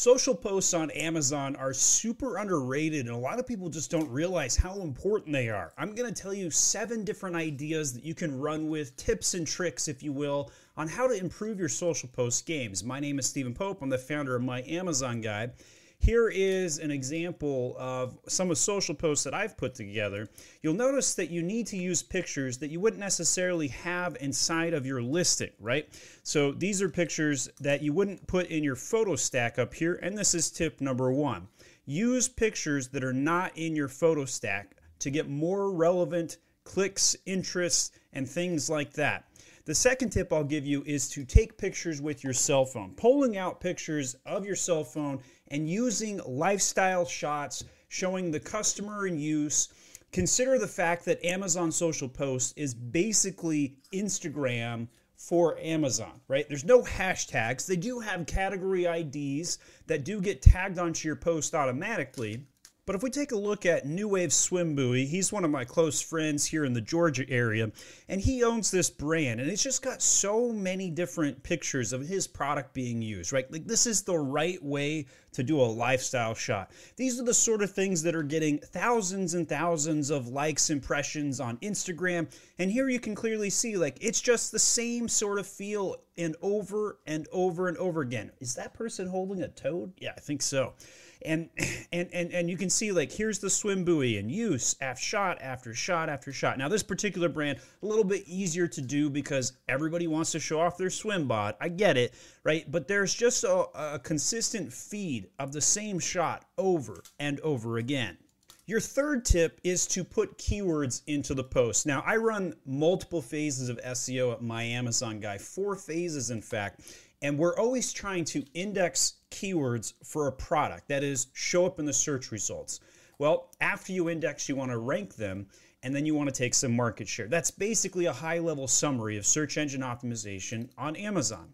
Social posts on Amazon are super underrated, and a lot of people just don't realize how important they are. I'm going to tell you seven different ideas that you can run with, tips and tricks, if you will, on how to improve your social post games. My name is Stephen Pope. I'm the founder of My Amazon Guy. Here is an example of some of social posts that I've put together. You'll notice that you need to use pictures that you wouldn't necessarily have inside of your listing, right? So these are pictures that you wouldn't put in your photo stack up here, and this is tip number one. Use pictures that are not in your photo stack to get more relevant clicks, interests, and things like that. The second tip I'll give you is to take pictures with your cell phone. Pulling out pictures of your cell phone and using lifestyle shots showing the customer in use. Consider the fact that Amazon Social Post is basically Instagram for Amazon, right? There's no hashtags. They do have category IDs that do get tagged onto your post automatically. But if we take a look at New Wave Swim Buoy, he's one of my close friends here in the Georgia area, and he owns this brand, and it's just got so many different pictures of his product being used, right? Like this is the right way to do a lifestyle shot. These are the sort of things that are getting thousands and thousands of likes, impressions on Instagram, and here you can clearly see like it's just the same sort of feel and over and over and over again. Is that person holding a toad? Yeah, I think so. And and and and you can see like here's the swim buoy in use after shot after shot after shot. Now this particular brand a little bit easier to do because everybody wants to show off their swim bot. I get it right? But there's just a, a consistent feed of the same shot over and over again your third tip is to put keywords into the post. Now, I run multiple phases of SEO at my Amazon guy, four phases, in fact, and we're always trying to index keywords for a product, that is, show up in the search results. Well, after you index, you want to rank them and then you want to take some market share. That's basically a high level summary of search engine optimization on Amazon.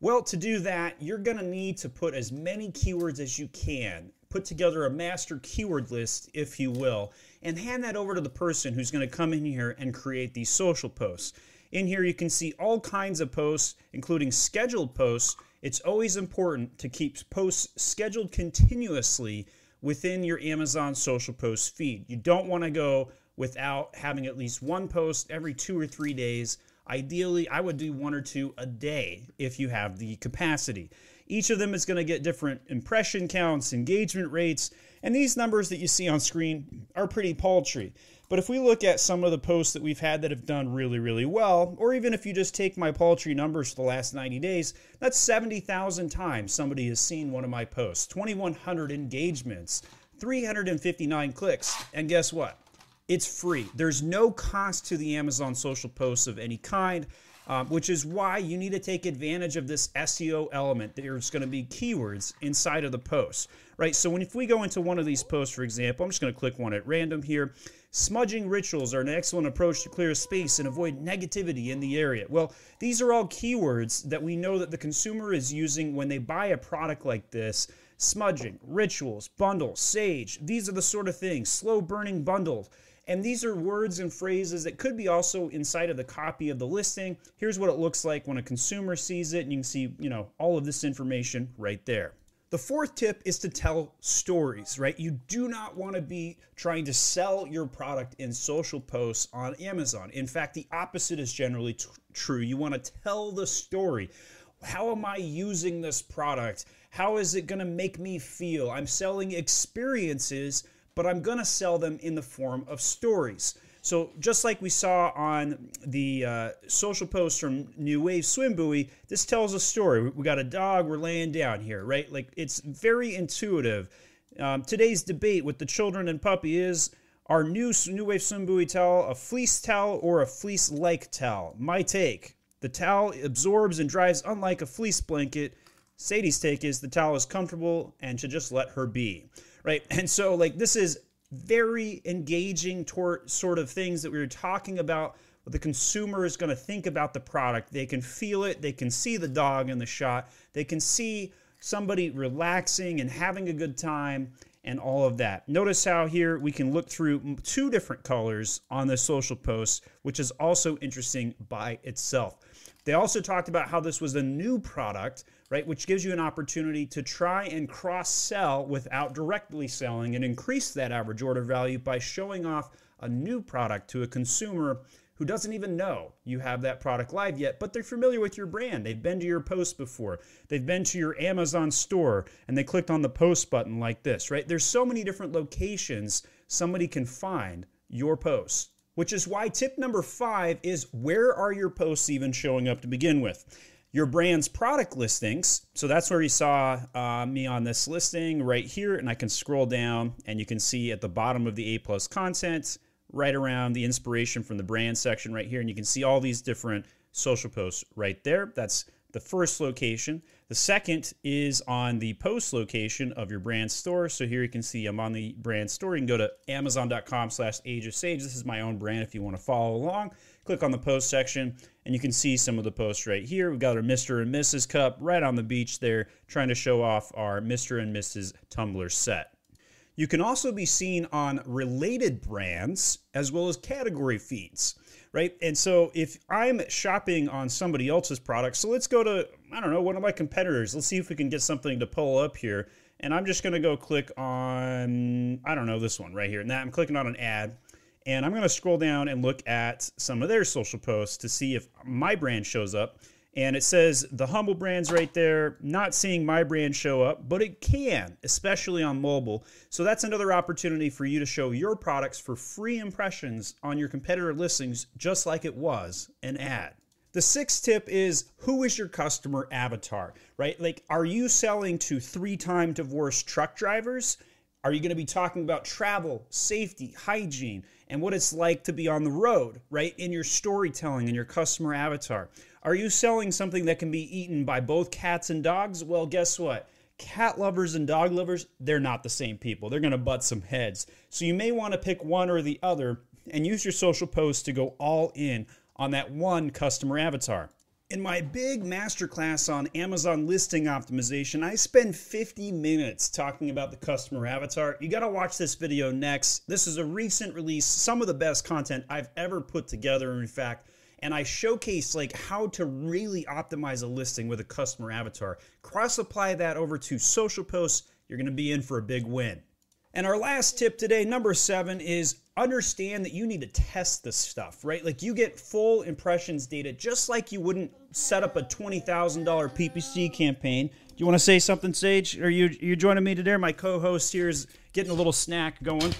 Well, to do that, you're going to need to put as many keywords as you can, put together a master keyword list, if you will, and hand that over to the person who's going to come in here and create these social posts. In here, you can see all kinds of posts, including scheduled posts. It's always important to keep posts scheduled continuously within your Amazon social post feed. You don't want to go without having at least one post every two or three days. Ideally, I would do one or two a day if you have the capacity. Each of them is going to get different impression counts, engagement rates, and these numbers that you see on screen are pretty paltry. But if we look at some of the posts that we've had that have done really, really well, or even if you just take my paltry numbers for the last 90 days, that's 70,000 times somebody has seen one of my posts, 2,100 engagements, 359 clicks. And guess what? It's free. There's no cost to the Amazon social posts of any kind. Um, which is why you need to take advantage of this SEO element. There's going to be keywords inside of the post, right? So when if we go into one of these posts, for example, I'm just going to click one at random here. Smudging rituals are an excellent approach to clear space and avoid negativity in the area. Well, these are all keywords that we know that the consumer is using when they buy a product like this. Smudging, rituals, bundles, sage, these are the sort of things. Slow burning bundles. And these are words and phrases that could be also inside of the copy of the listing. Here's what it looks like when a consumer sees it, and you can see, you know, all of this information right there. The fourth tip is to tell stories, right? You do not want to be trying to sell your product in social posts on Amazon. In fact, the opposite is generally true. You want to tell the story. How am I using this product? How is it going to make me feel? I'm selling experiences, but I'm going to sell them in the form of stories. So just like we saw on the uh, social post from New Wave Swim Buoy, this tells a story. We got a dog, we're laying down here, right? Like it's very intuitive. Um, today's debate with the children and puppy is our new New Wave Swim Buoy towel a fleece towel or a fleece-like towel? My take: the towel absorbs and dries unlike a fleece blanket. Sadie's take is the towel is comfortable and should just let her be, right? And so like this is very engaging tor- sort of things that we were talking about. The consumer is going to think about the product. They can feel it. They can see the dog in the shot. They can see somebody relaxing and having a good time and all of that. Notice how here we can look through two different colors on the social post, which is also interesting by itself. They also talked about how this was a new product right? Which gives you an opportunity to try and cross sell without directly selling and increase that average order value by showing off a new product to a consumer who doesn't even know you have that product live yet, but they're familiar with your brand. They've been to your post before. They've been to your Amazon store and they clicked on the post button like this, right? There's so many different locations somebody can find your post, which is why tip number five is where are your posts even showing up to begin with? Your brand's product listings. So that's where you saw uh, me on this listing right here. And I can scroll down and you can see at the bottom of the A plus content, right around the inspiration from the brand section right here. And you can see all these different social posts right there. That's the first location. The second is on the post location of your brand store. So here you can see I'm on the brand store. You can go to amazon.com slash age of sage. This is my own brand if you want to follow along. Click on the post section and you can see some of the posts right here. We've got our Mr. and Mrs. cup right on the beach there, trying to show off our Mr. and Mrs. tumbler set. You can also be seen on related brands as well as category feeds, right? And so if I'm shopping on somebody else's product, so let's go to, I don't know, one of my competitors. Let's see if we can get something to pull up here. And I'm just going to go click on, I don't know, this one right here. And I'm clicking on an ad. And I'm going to scroll down and look at some of their social posts to see if my brand shows up. And it says the Humble Brands right there, not seeing my brand show up, but it can, especially on mobile. So that's another opportunity for you to show your products for free impressions on your competitor listings, just like it was an ad. The sixth tip is who is your customer avatar, right? Like, are you selling to three time divorced truck drivers? Are you going to be talking about travel, safety, hygiene, and what it's like to be on the road, right? In your storytelling and your customer avatar. Are you selling something that can be eaten by both cats and dogs? Well, guess what? Cat lovers and dog lovers, they're not the same people. They're going to butt some heads. So you may want to pick one or the other and use your social posts to go all in on that one customer avatar. In my big masterclass on Amazon listing optimization, I spend 50 minutes talking about the customer avatar. You got to watch this video next. This is a recent release, some of the best content I've ever put together, in fact. And I showcase like how to really optimize a listing with a customer avatar. Cross apply that over to social posts, you're going to be in for a big win. And our last tip today, number seven, is understand that you need to test this stuff, right? Like you get full impressions data just like you wouldn't set up a $20,000 PPC campaign. Do you want to say something, Sage? Are you you joining me today? My co-host here is getting a little snack going.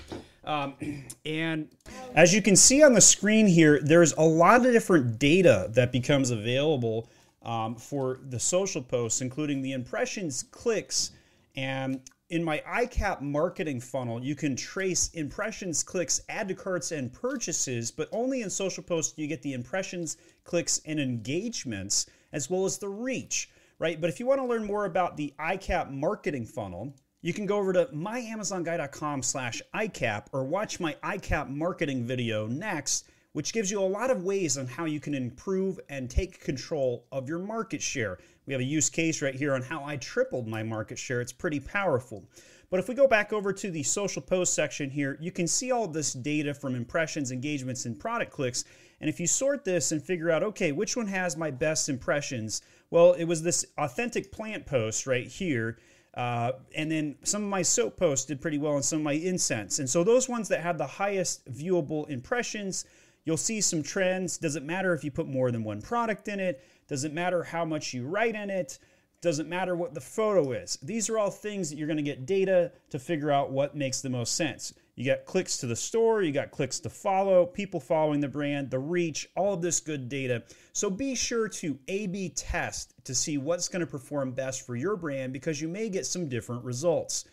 Um, and as you can see on the screen here, there's a lot of different data that becomes available um, for the social posts, including the impressions, clicks, and in my iCap marketing funnel, you can trace impressions, clicks, add to carts, and purchases, but only in social posts do you get the impressions, clicks, and engagements, as well as the reach, right? But if you want to learn more about the iCap marketing funnel, you can go over to myamazonguy.com slash iCap or watch my iCap marketing video next, which gives you a lot of ways on how you can improve and take control of your market share. We have a use case right here on how I tripled my market share. It's pretty powerful. But if we go back over to the social post section here, you can see all this data from impressions, engagements, and product clicks. And if you sort this and figure out, okay, which one has my best impressions? Well, it was this authentic plant post right here. Uh, and then some of my soap posts did pretty well, and some of my incense. And so those ones that had the highest viewable impressions, You'll see some trends. Doesn't matter if you put more than one product in it. Doesn't matter how much you write in it. Doesn't matter what the photo is. These are all things that you're going to get data to figure out what makes the most sense. You got clicks to the store, you got clicks to follow, people following the brand, the reach, all of this good data. So be sure to A B test to see what's going to perform best for your brand because you may get some different results.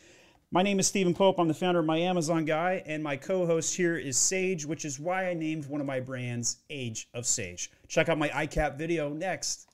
My name is Stephen Pope. I'm the founder of My Amazon Guy, and my co host here is Sage, which is why I named one of my brands Age of Sage. Check out my iCap video next.